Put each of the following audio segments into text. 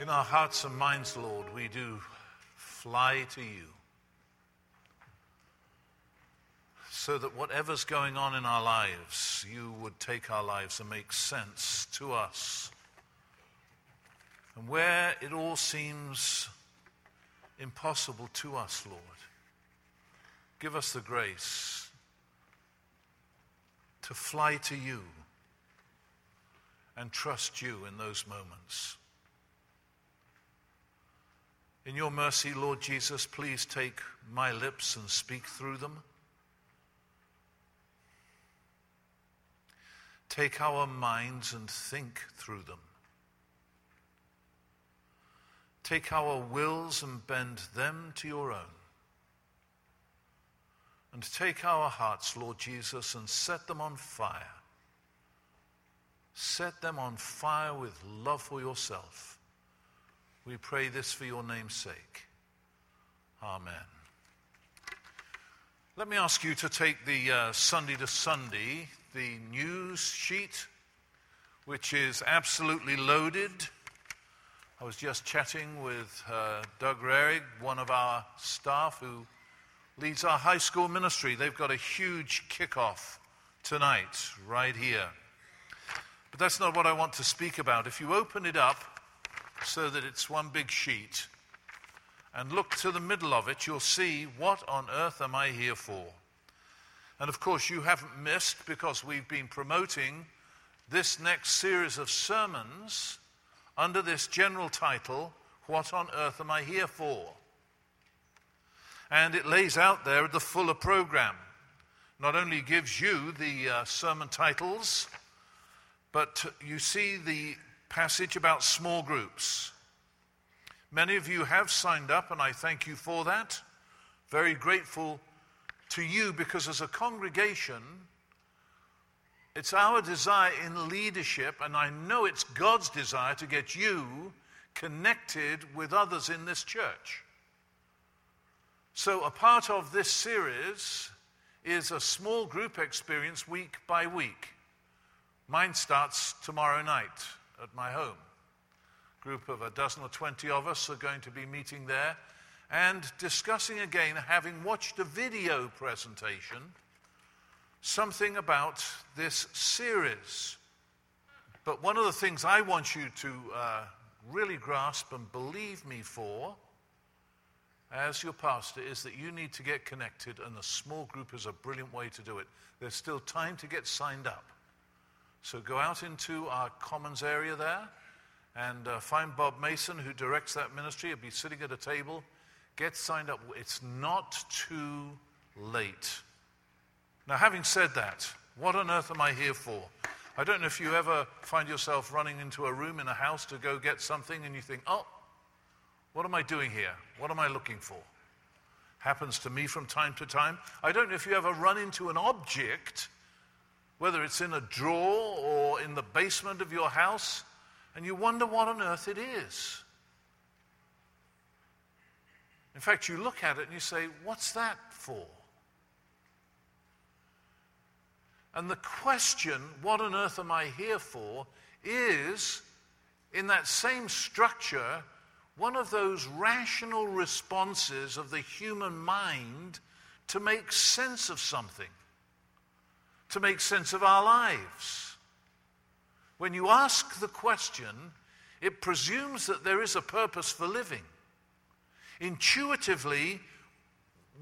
In our hearts and minds, Lord, we do fly to you. So that whatever's going on in our lives, you would take our lives and make sense to us. And where it all seems impossible to us, Lord, give us the grace to fly to you and trust you in those moments. In your mercy, Lord Jesus, please take my lips and speak through them. Take our minds and think through them. Take our wills and bend them to your own. And take our hearts, Lord Jesus, and set them on fire. Set them on fire with love for yourself. We pray this for your name's sake. Amen. Let me ask you to take the uh, Sunday to Sunday, the news sheet, which is absolutely loaded. I was just chatting with uh, Doug Rarig, one of our staff who leads our high school ministry. They've got a huge kickoff tonight, right here. But that's not what I want to speak about. If you open it up so that it's one big sheet and look to the middle of it, you'll see what on earth am I here for? And of course, you haven't missed because we've been promoting this next series of sermons under this general title, What on Earth Am I Here For? And it lays out there the fuller program. Not only gives you the uh, sermon titles, but you see the passage about small groups. Many of you have signed up, and I thank you for that. Very grateful to you because, as a congregation, it's our desire in leadership, and I know it's God's desire to get you connected with others in this church. So, a part of this series is a small group experience week by week. Mine starts tomorrow night at my home. A group of a dozen or 20 of us are going to be meeting there and discussing again, having watched a video presentation, something about this series. But one of the things I want you to uh, really grasp and believe me for as your pastor is that you need to get connected, and a small group is a brilliant way to do it. There's still time to get signed up. So go out into our commons area there and uh, find Bob Mason, who directs that ministry. He'll be sitting at a table. Get signed up. It's not too late. Now, having said that, what on earth am I here for? I don't know if you ever find yourself running into a room in a house to go get something and you think, oh, what am I doing here? What am I looking for? Happens to me from time to time. I don't know if you ever run into an object whether it's in a drawer or in the basement of your house, and you wonder what on earth it is. In fact, you look at it and you say, What's that for? And the question, What on earth am I here for? is, in that same structure, one of those rational responses of the human mind to make sense of something to make sense of our lives. When you ask the question, it presumes that there is a purpose for living. Intuitively,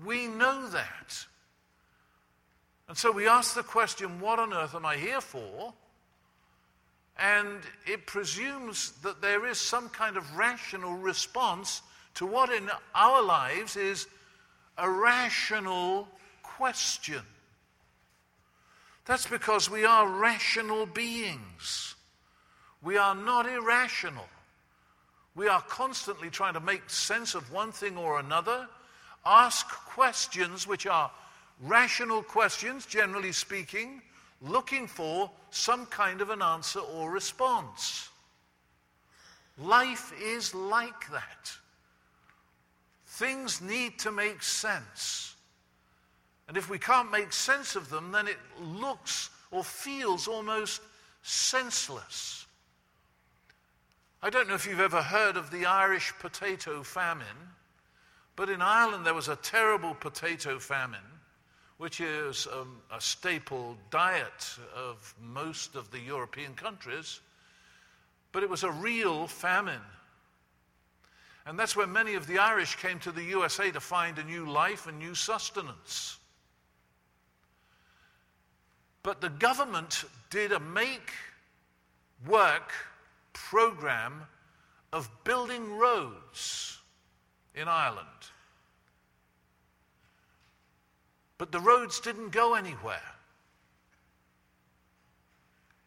we know that. And so we ask the question, What on earth am I here for? And it presumes that there is some kind of rational response to what in our lives is a rational question. That's because we are rational beings. We are not irrational. We are constantly trying to make sense of one thing or another, ask questions which are rational questions, generally speaking, looking for some kind of an answer or response. Life is like that. Things need to make sense. And if we can't make sense of them, then it looks or feels almost senseless. I don't know if you've ever heard of the Irish potato famine, but in Ireland there was a terrible potato famine, which is um, a staple diet of most of the European countries, but it was a real famine. And that's where many of the Irish came to the USA to find a new life and new sustenance. But the government did a make work program of building roads in Ireland. But the roads didn't go anywhere.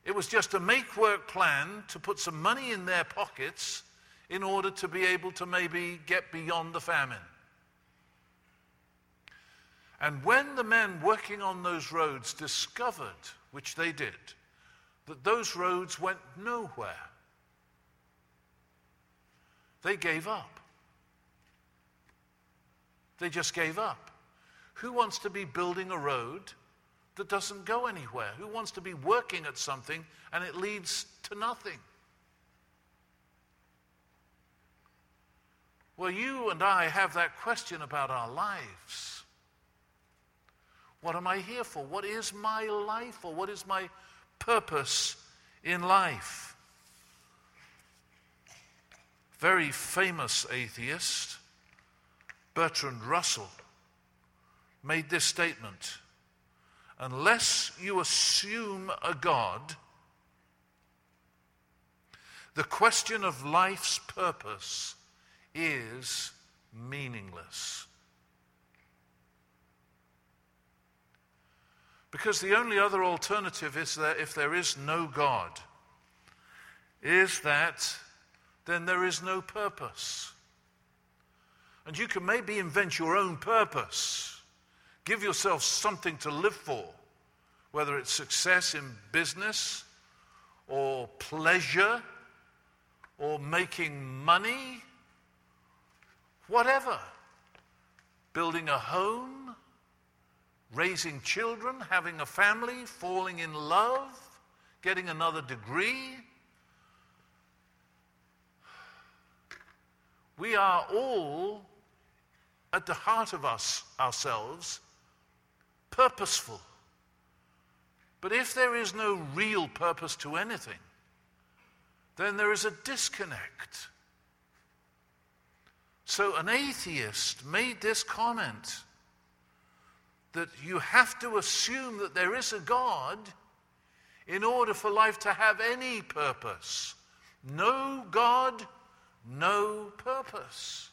It was just a make work plan to put some money in their pockets in order to be able to maybe get beyond the famine. And when the men working on those roads discovered, which they did, that those roads went nowhere, they gave up. They just gave up. Who wants to be building a road that doesn't go anywhere? Who wants to be working at something and it leads to nothing? Well, you and I have that question about our lives. What am I here for? What is my life or what is my purpose in life? Very famous atheist, Bertrand Russell, made this statement Unless you assume a God, the question of life's purpose is meaningless. Because the only other alternative is that if there is no God, is that then there is no purpose. And you can maybe invent your own purpose. Give yourself something to live for, whether it's success in business or pleasure or making money, whatever. Building a home, raising children, having a family, falling in love, getting another degree. We are all at the heart of us ourselves purposeful. But if there is no real purpose to anything, then there is a disconnect. So an atheist made this comment that you have to assume that there is a God in order for life to have any purpose. No God, no purpose.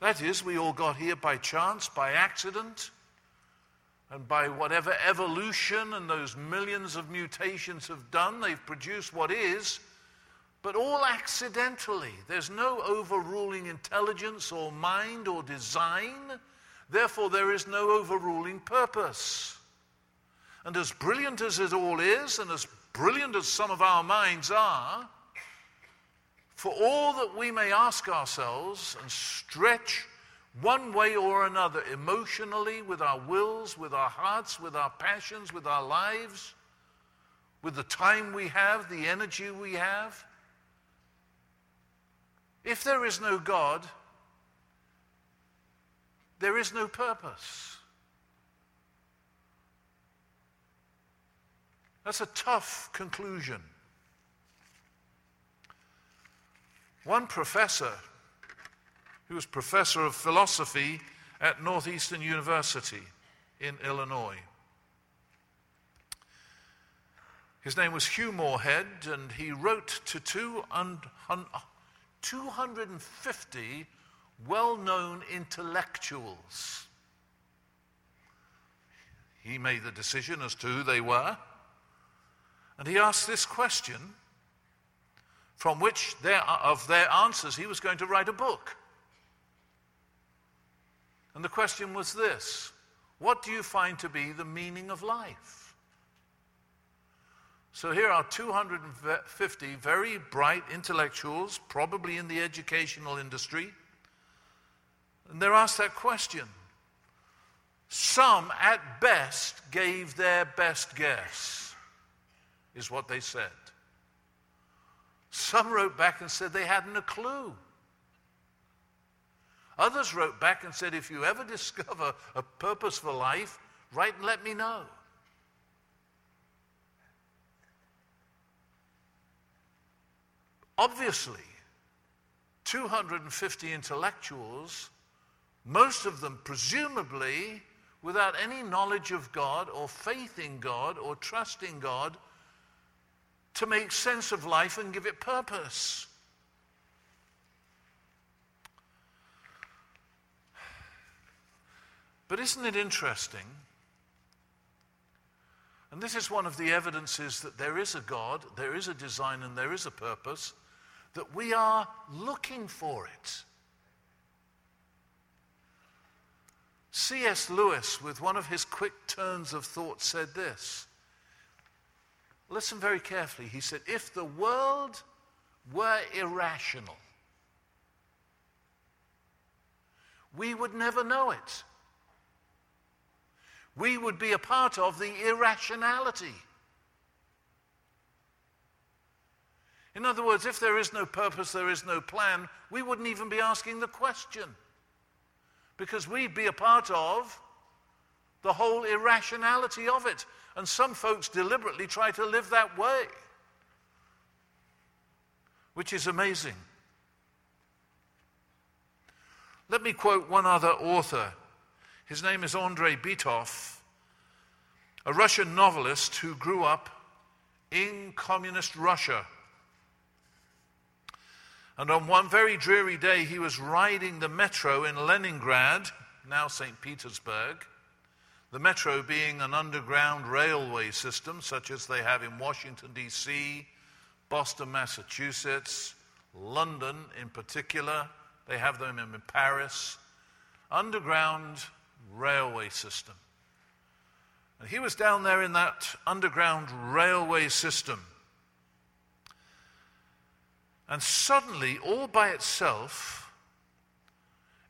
That is, we all got here by chance, by accident, and by whatever evolution and those millions of mutations have done, they've produced what is, but all accidentally. There's no overruling intelligence or mind or design. Therefore, there is no overruling purpose. And as brilliant as it all is, and as brilliant as some of our minds are, for all that we may ask ourselves and stretch one way or another, emotionally, with our wills, with our hearts, with our passions, with our lives, with the time we have, the energy we have. If there is no God, there is no purpose. That's a tough conclusion. One professor, who was professor of philosophy at Northeastern University in Illinois, his name was Hugh Moorhead, and he wrote to two 250 well known intellectuals. He made the decision as to who they were. And he asked this question, from which their, of their answers he was going to write a book. And the question was this What do you find to be the meaning of life? So here are 250 very bright intellectuals, probably in the educational industry, and they're asked that question. Some, at best, gave their best guess, is what they said. Some wrote back and said they hadn't a clue. Others wrote back and said, if you ever discover a purpose for life, write and let me know. Obviously, 250 intellectuals, most of them presumably without any knowledge of God or faith in God or trust in God to make sense of life and give it purpose. But isn't it interesting? And this is one of the evidences that there is a God, there is a design, and there is a purpose, that we are looking for it. C.S. Lewis, with one of his quick turns of thought, said this. Listen very carefully. He said, If the world were irrational, we would never know it we would be a part of the irrationality. In other words, if there is no purpose, there is no plan, we wouldn't even be asking the question. Because we'd be a part of the whole irrationality of it. And some folks deliberately try to live that way, which is amazing. Let me quote one other author his name is Andrei Bitov, a Russian novelist who grew up in communist Russia. And on one very dreary day, he was riding the metro in Leningrad, now St. Petersburg, the metro being an underground railway system, such as they have in Washington, D.C., Boston, Massachusetts, London in particular. They have them in Paris. Underground railway system. And he was down there in that underground railway system. And suddenly, all by itself,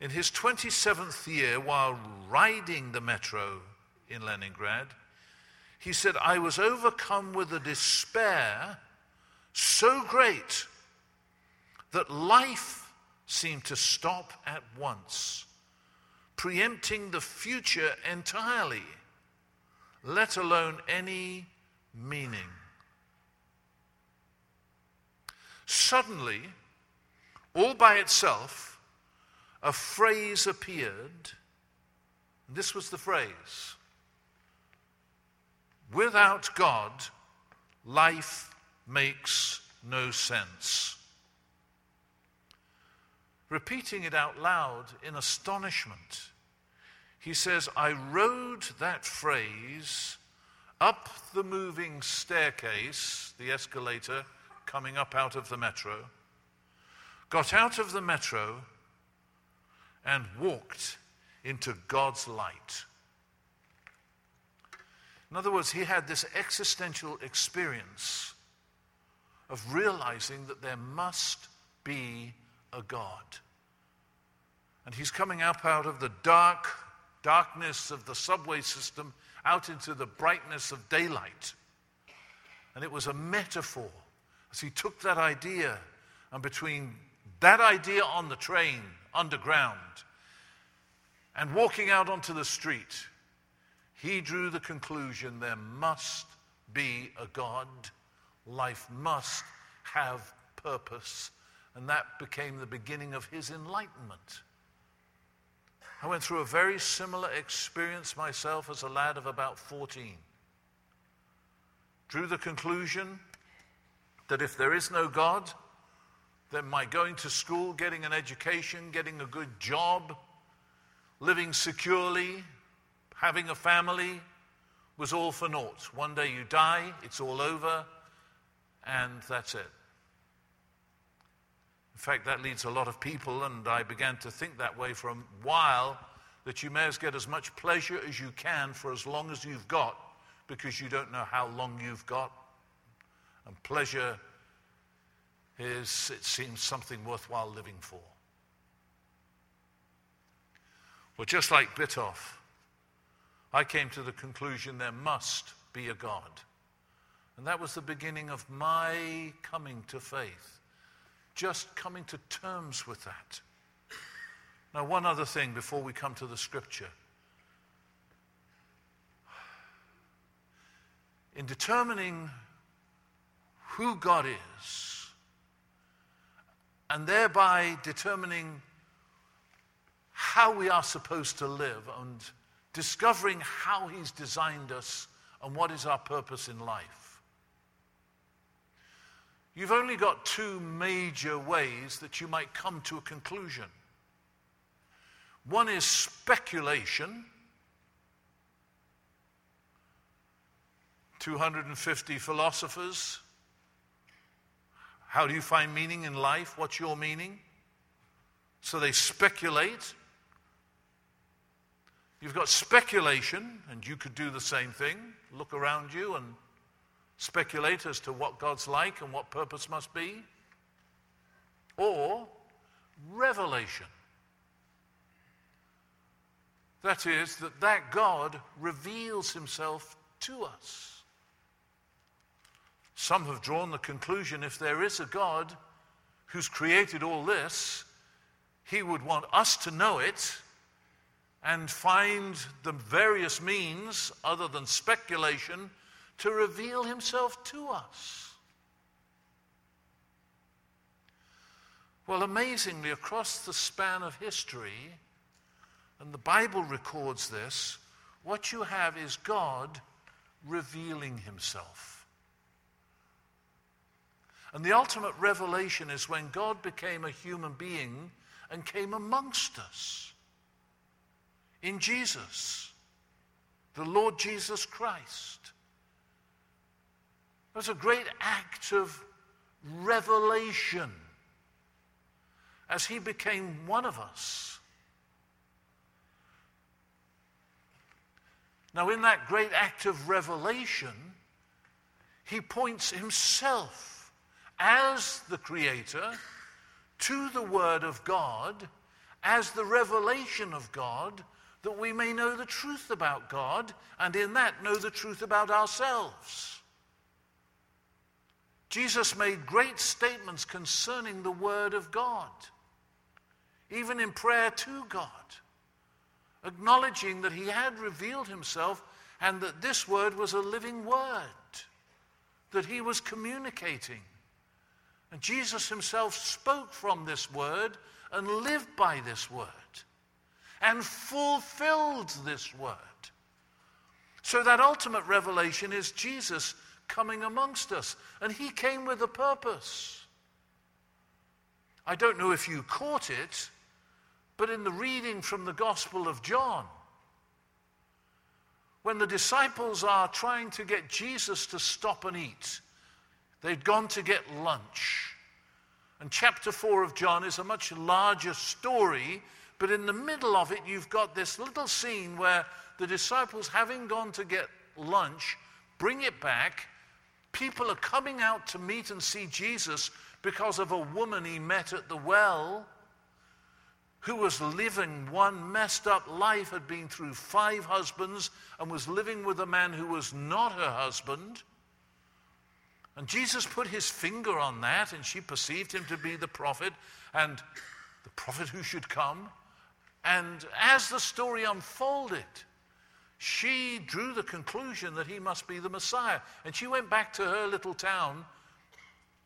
in his 27th year, while riding the metro in Leningrad, he said, I was overcome with a despair so great that life seemed to stop at once preempting the future entirely, let alone any meaning. Suddenly, all by itself, a phrase appeared. This was the phrase Without God, life makes no sense. Repeating it out loud in astonishment, he says, I rode that phrase up the moving staircase, the escalator coming up out of the metro, got out of the metro, and walked into God's light. In other words, he had this existential experience of realizing that there must be a God. And he's coming up out of the dark darkness of the subway system out into the brightness of daylight. And it was a metaphor as he took that idea and between that idea on the train underground and walking out onto the street, he drew the conclusion there must be a God. Life must have purpose. And that became the beginning of his enlightenment. I went through a very similar experience myself as a lad of about 14. Drew the conclusion that if there is no God, then my going to school, getting an education, getting a good job, living securely, having a family was all for naught. One day you die, it's all over, and that's it. In fact, that leads a lot of people, and I began to think that way for a while, that you may as get as much pleasure as you can for as long as you've got, because you don't know how long you've got. And pleasure is, it seems, something worthwhile living for. Well, just like Bitov, I came to the conclusion there must be a God. And that was the beginning of my coming to faith. Just coming to terms with that. Now, one other thing before we come to the scripture. In determining who God is, and thereby determining how we are supposed to live and discovering how He's designed us and what is our purpose in life. You've only got two major ways that you might come to a conclusion. One is speculation. 250 philosophers. How do you find meaning in life? What's your meaning? So they speculate. You've got speculation, and you could do the same thing. Look around you and speculate as to what God's like and what purpose must be. Or revelation. That is, that that God reveals himself to us. Some have drawn the conclusion if there is a God who's created all this, he would want us to know it and find the various means, other than speculation, to reveal himself to us. Well, amazingly, across the span of history, and the Bible records this, what you have is God revealing himself. And the ultimate revelation is when God became a human being and came amongst us in Jesus, the Lord Jesus Christ. It was a great act of revelation as he became one of us. Now, in that great act of revelation, he points himself as the Creator to the Word of God, as the revelation of God that we may know the truth about God and in that know the truth about ourselves. Jesus made great statements concerning the Word of God, even in prayer to God, acknowledging that He had revealed Himself and that this Word was a living Word, that He was communicating. And Jesus Himself spoke from this Word and lived by this Word and fulfilled this word. So that ultimate revelation is Jesus coming amongst us, and he came with a purpose. I don't know if you caught it, but in the reading from the Gospel of John, when the disciples are trying to get Jesus to stop and eat, they'd gone to get lunch. And chapter 4 of John is a much larger story but in the middle of it, you've got this little scene where the disciples, having gone to get lunch, bring it back. People are coming out to meet and see Jesus because of a woman he met at the well who was living one messed up life, had been through five husbands, and was living with a man who was not her husband. And Jesus put his finger on that, and she perceived him to be the prophet, and the prophet who should come. And as the story unfolded, she drew the conclusion that he must be the Messiah. And she went back to her little town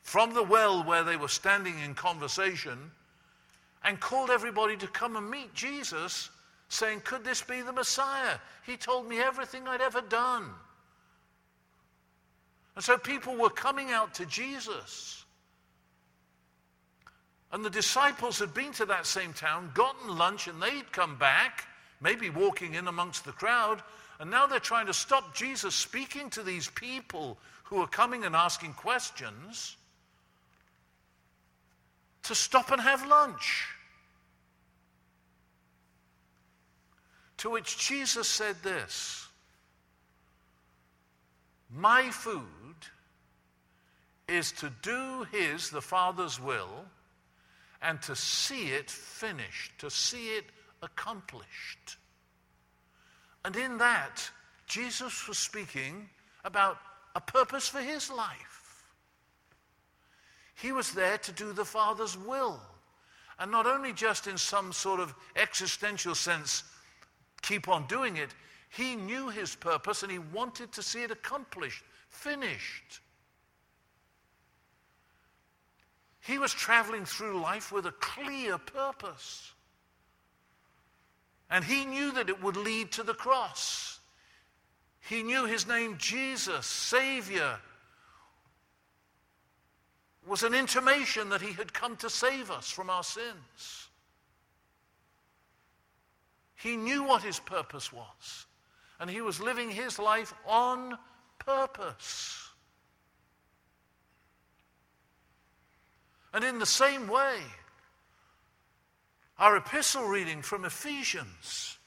from the well where they were standing in conversation and called everybody to come and meet Jesus, saying, Could this be the Messiah? He told me everything I'd ever done. And so people were coming out to Jesus. And the disciples had been to that same town, gotten lunch, and they'd come back, maybe walking in amongst the crowd. And now they're trying to stop Jesus speaking to these people who are coming and asking questions to stop and have lunch. To which Jesus said this My food is to do his, the Father's will and to see it finished, to see it accomplished. And in that, Jesus was speaking about a purpose for his life. He was there to do the Father's will. And not only just in some sort of existential sense, keep on doing it, he knew his purpose and he wanted to see it accomplished, finished. He was traveling through life with a clear purpose. And he knew that it would lead to the cross. He knew his name, Jesus, Savior, was an intimation that he had come to save us from our sins. He knew what his purpose was, and he was living his life on purpose. And in the same way, our epistle reading from Ephesians,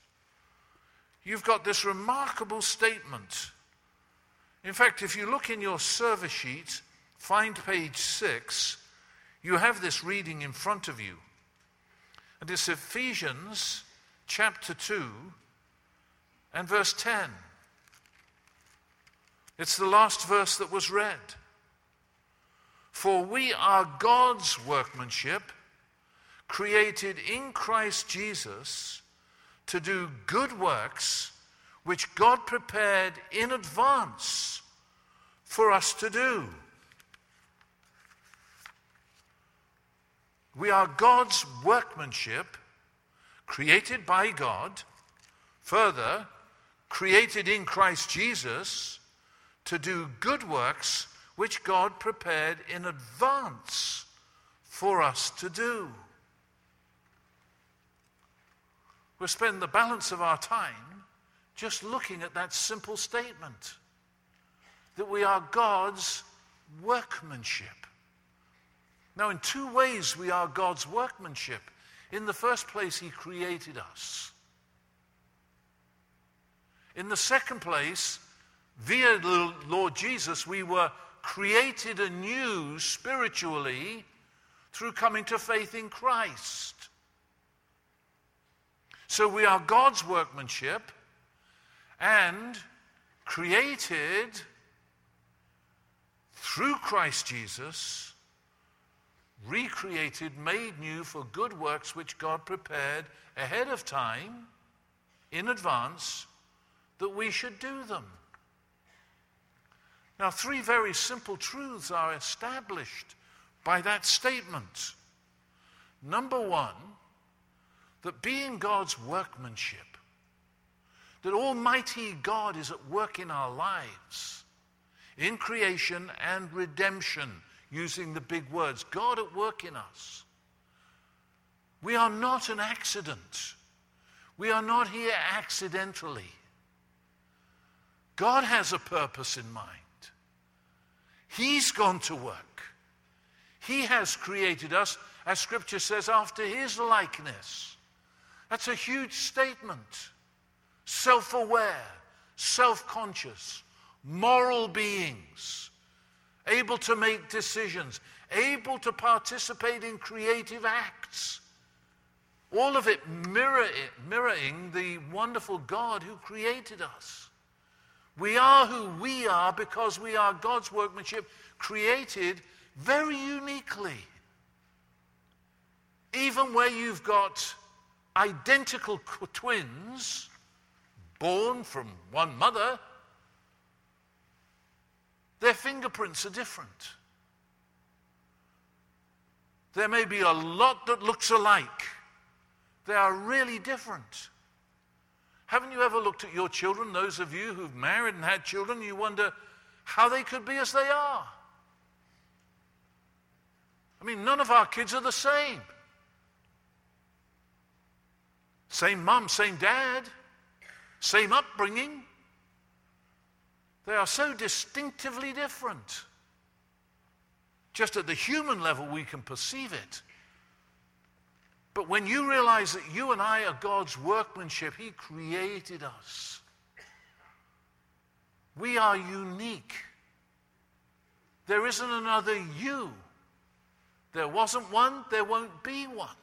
you've got this remarkable statement. In fact, if you look in your service sheet, find page six, you have this reading in front of you. And it's Ephesians chapter 2 and verse 10. It's the last verse that was read. For we are God's workmanship created in Christ Jesus to do good works which God prepared in advance for us to do. We are God's workmanship, created by God, further, created in Christ Jesus to do good works which God prepared in advance for us to do. We'll spend the balance of our time just looking at that simple statement that we are God's workmanship. Now, in two ways, we are God's workmanship. In the first place, He created us. In the second place, via the Lord Jesus, we were created anew spiritually through coming to faith in Christ. So we are God's workmanship and created through Christ Jesus, recreated, made new for good works which God prepared ahead of time, in advance, that we should do them. Now, three very simple truths are established by that statement. Number one, that being God's workmanship, that Almighty God is at work in our lives, in creation and redemption, using the big words, God at work in us. We are not an accident. We are not here accidentally. God has a purpose in mind. He's gone to work. He has created us, as Scripture says, after His likeness. That's a huge statement. Self aware, self conscious, moral beings, able to make decisions, able to participate in creative acts. All of it, mirror mirroring the wonderful God who created us. We are who we are because we are God's workmanship, created very uniquely. Even where you've got identical twins born from one mother, their fingerprints are different. There may be a lot that looks alike. They are really different. Haven't you ever looked at your children, those of you who've married and had children, you wonder how they could be as they are? I mean, none of our kids are the same. Same mum, same dad, same upbringing. They are so distinctively different. Just at the human level, we can perceive it. But when you realize that you and I are God's workmanship, He created us. We are unique. There isn't another you. There wasn't one, there won't be one.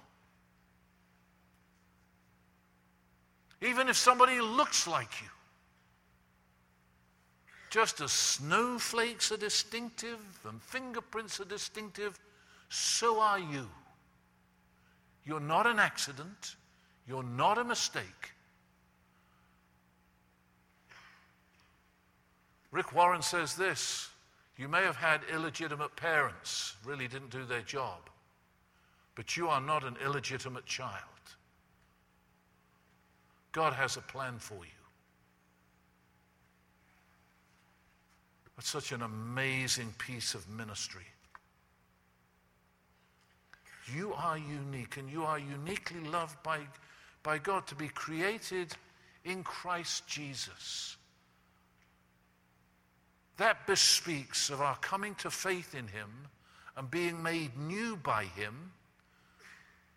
Even if somebody looks like you, Just as snowflakes are distinctive and fingerprints are distinctive, so are you. You're not an accident. You're not a mistake. Rick Warren says this You may have had illegitimate parents, really didn't do their job, but you are not an illegitimate child. God has a plan for you. That's such an amazing piece of ministry. You are unique and you are uniquely loved by, by God to be created in Christ Jesus. That bespeaks of our coming to faith in Him and being made new by Him.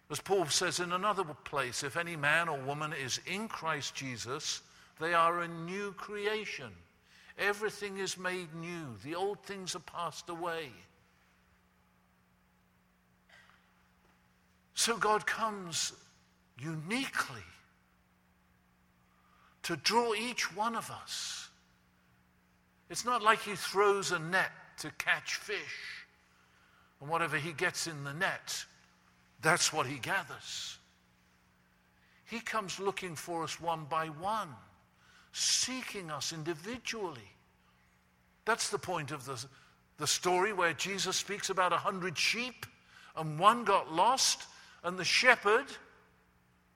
As Paul says in another place, if any man or woman is in Christ Jesus, they are a new creation. Everything is made new. The old things are passed away. So God comes uniquely to draw each one of us. It's not like he throws a net to catch fish, and whatever he gets in the net, that's what he gathers. He comes looking for us one by one, seeking us individually. That's the point of the, the story where Jesus speaks about a hundred sheep and one got lost and the shepherd,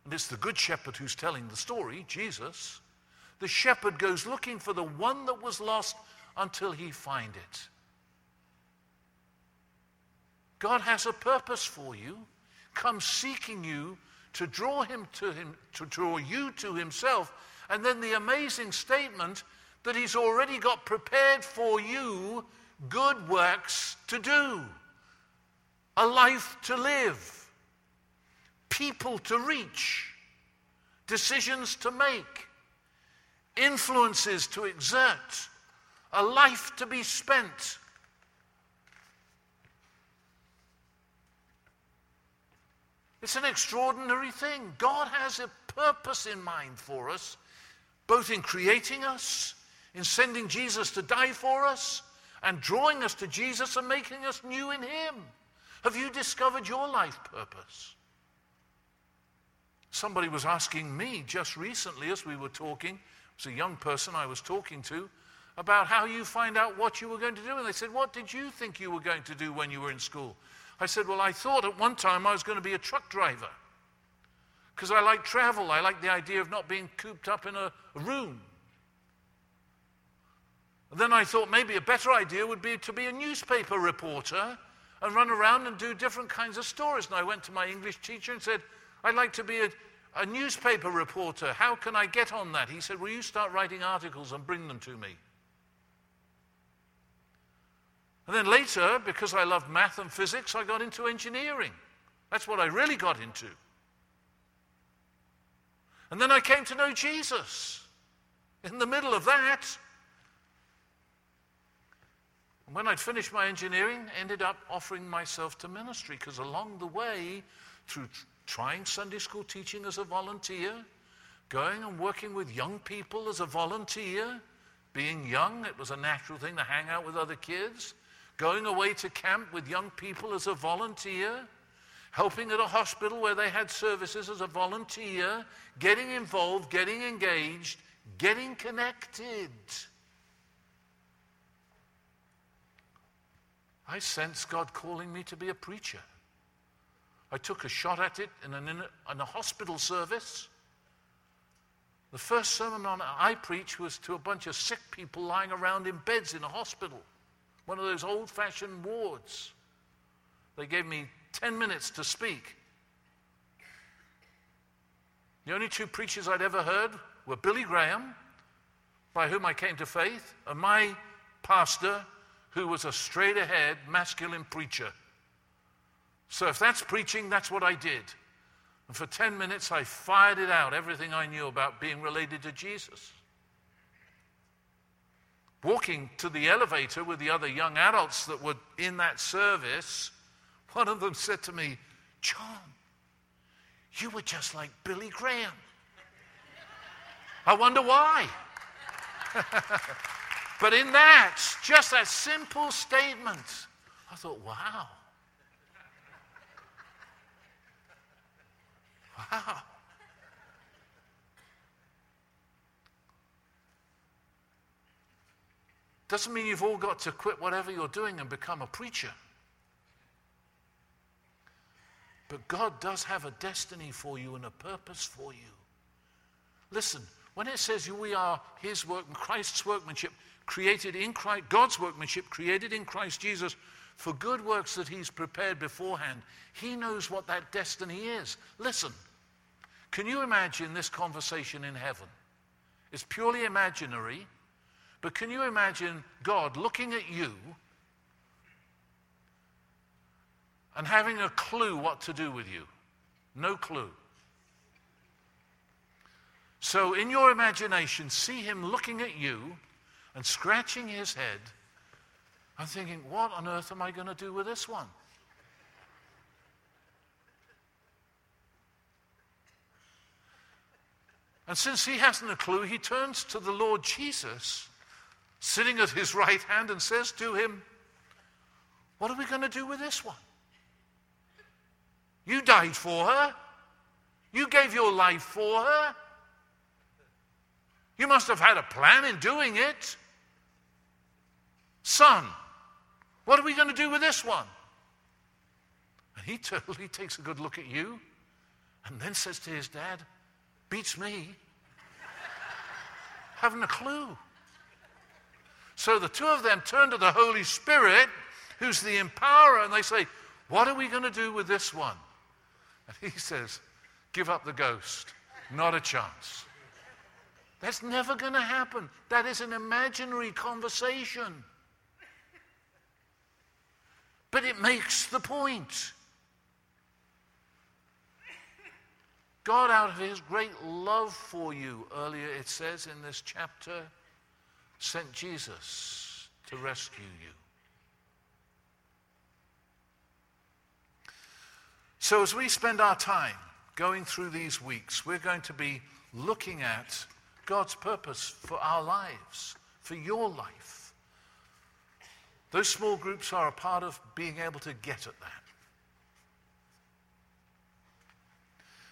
and it's the good shepherd who's telling the story, Jesus, the shepherd goes looking for the one that was lost until he find it. God has a purpose for you, comes seeking you to draw him to him, to draw you to himself, and then the amazing statement that he's already got prepared for you good works to do, a life to live people to reach, decisions to make, influences to exert, a life to be spent. It's an extraordinary thing. God has a purpose in mind for us, both in creating us, in sending Jesus to die for us, and drawing us to Jesus and making us new in Him. Have you discovered your life purpose? Somebody was asking me just recently as we were talking, it was a young person I was talking to, about how you find out what you were going to do. And they said, What did you think you were going to do when you were in school? I said, Well, I thought at one time I was going to be a truck driver because I like travel. I like the idea of not being cooped up in a, room. And then I thought maybe a better idea would be to be a newspaper reporter and run around and do different kinds of stories. And I went to my English teacher and said, I'd like to be a, a newspaper reporter. How can I get on that? He said, Will you start writing articles and bring them to me? And then later, because I loved math and physics, I got into engineering. That's what I really got into. And then I came to know Jesus. In the middle of that, And when I'd finished my engineering, ended up offering myself to ministry because along the way, through trying Sunday school teaching as a volunteer, going and working with young people as a volunteer. Being young, it was a natural thing to hang out with other kids. Going away to camp with young people as a volunteer. Helping at a hospital where they had services as a volunteer. Getting involved, getting engaged, getting connected. I sense God calling me to be a preacher. I took a shot at it in, an, in a hospital service. The first sermon on I preached was to a bunch of sick people lying around in beds in a hospital, one of those old fashioned wards. They gave me 10 minutes to speak. The only two preachers I'd ever heard were Billy Graham, by whom I came to faith, and my pastor, who was a straight ahead masculine preacher. So if that's preaching, that's what I did. And for 10 minutes, I fired it out, everything I knew about being related to Jesus. Walking to the elevator with the other young adults that were in that service, one of them said to me, John, you were just like Billy Graham. I wonder why. But in that, just that simple statement, I thought, wow. Wow. Doesn't mean you've all got to quit whatever you're doing and become a preacher. But God does have a destiny for you and a purpose for you. Listen, when it says we are His work and Christ's workmanship, created in Christ, God's workmanship, created in Christ Jesus for good works that He's prepared beforehand, He knows what that destiny is. Listen, can you imagine this conversation in heaven? It's purely imaginary. But can you imagine God looking at you and having a clue what to do with you? No clue. So, in your imagination, see him looking at you and scratching his head and thinking, what on earth am I going to do with this one? And since he hasn't a clue, he turns to the Lord Jesus sitting at his right hand and says to him, What are we going to do with this one? You died for her. You gave your life for her. You must have had a plan in doing it. Son, what are we going to do with this one? And he totally takes a good look at you and then says to his dad, Beats me. Haven't a clue. So the two of them turn to the Holy Spirit, who's the empowerer, and they say, What are we going to do with this one? And he says, Give up the ghost. Not a chance. That's never going to happen. That is an imaginary conversation. But it makes the point. God, out of his great love for you, earlier it says in this chapter, sent Jesus to rescue you. So, as we spend our time going through these weeks, we're going to be looking at God's purpose for our lives, for your life. Those small groups are a part of being able to get at that.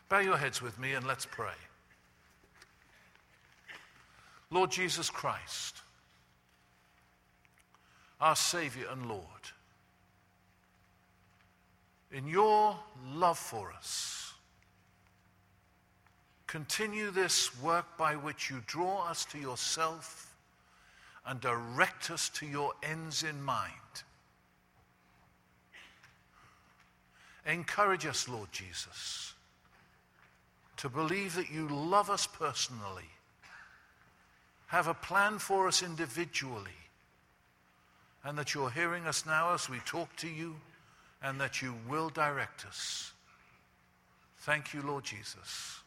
Bow your heads with me and let's pray. Lord Jesus Christ, our Savior and Lord, in your love for us, continue this work by which you draw us to yourself and direct us to your ends in mind. Encourage us, Lord Jesus, to believe that you love us personally have a plan for us individually, and that you're hearing us now as we talk to you, and that you will direct us. Thank you, Lord Jesus.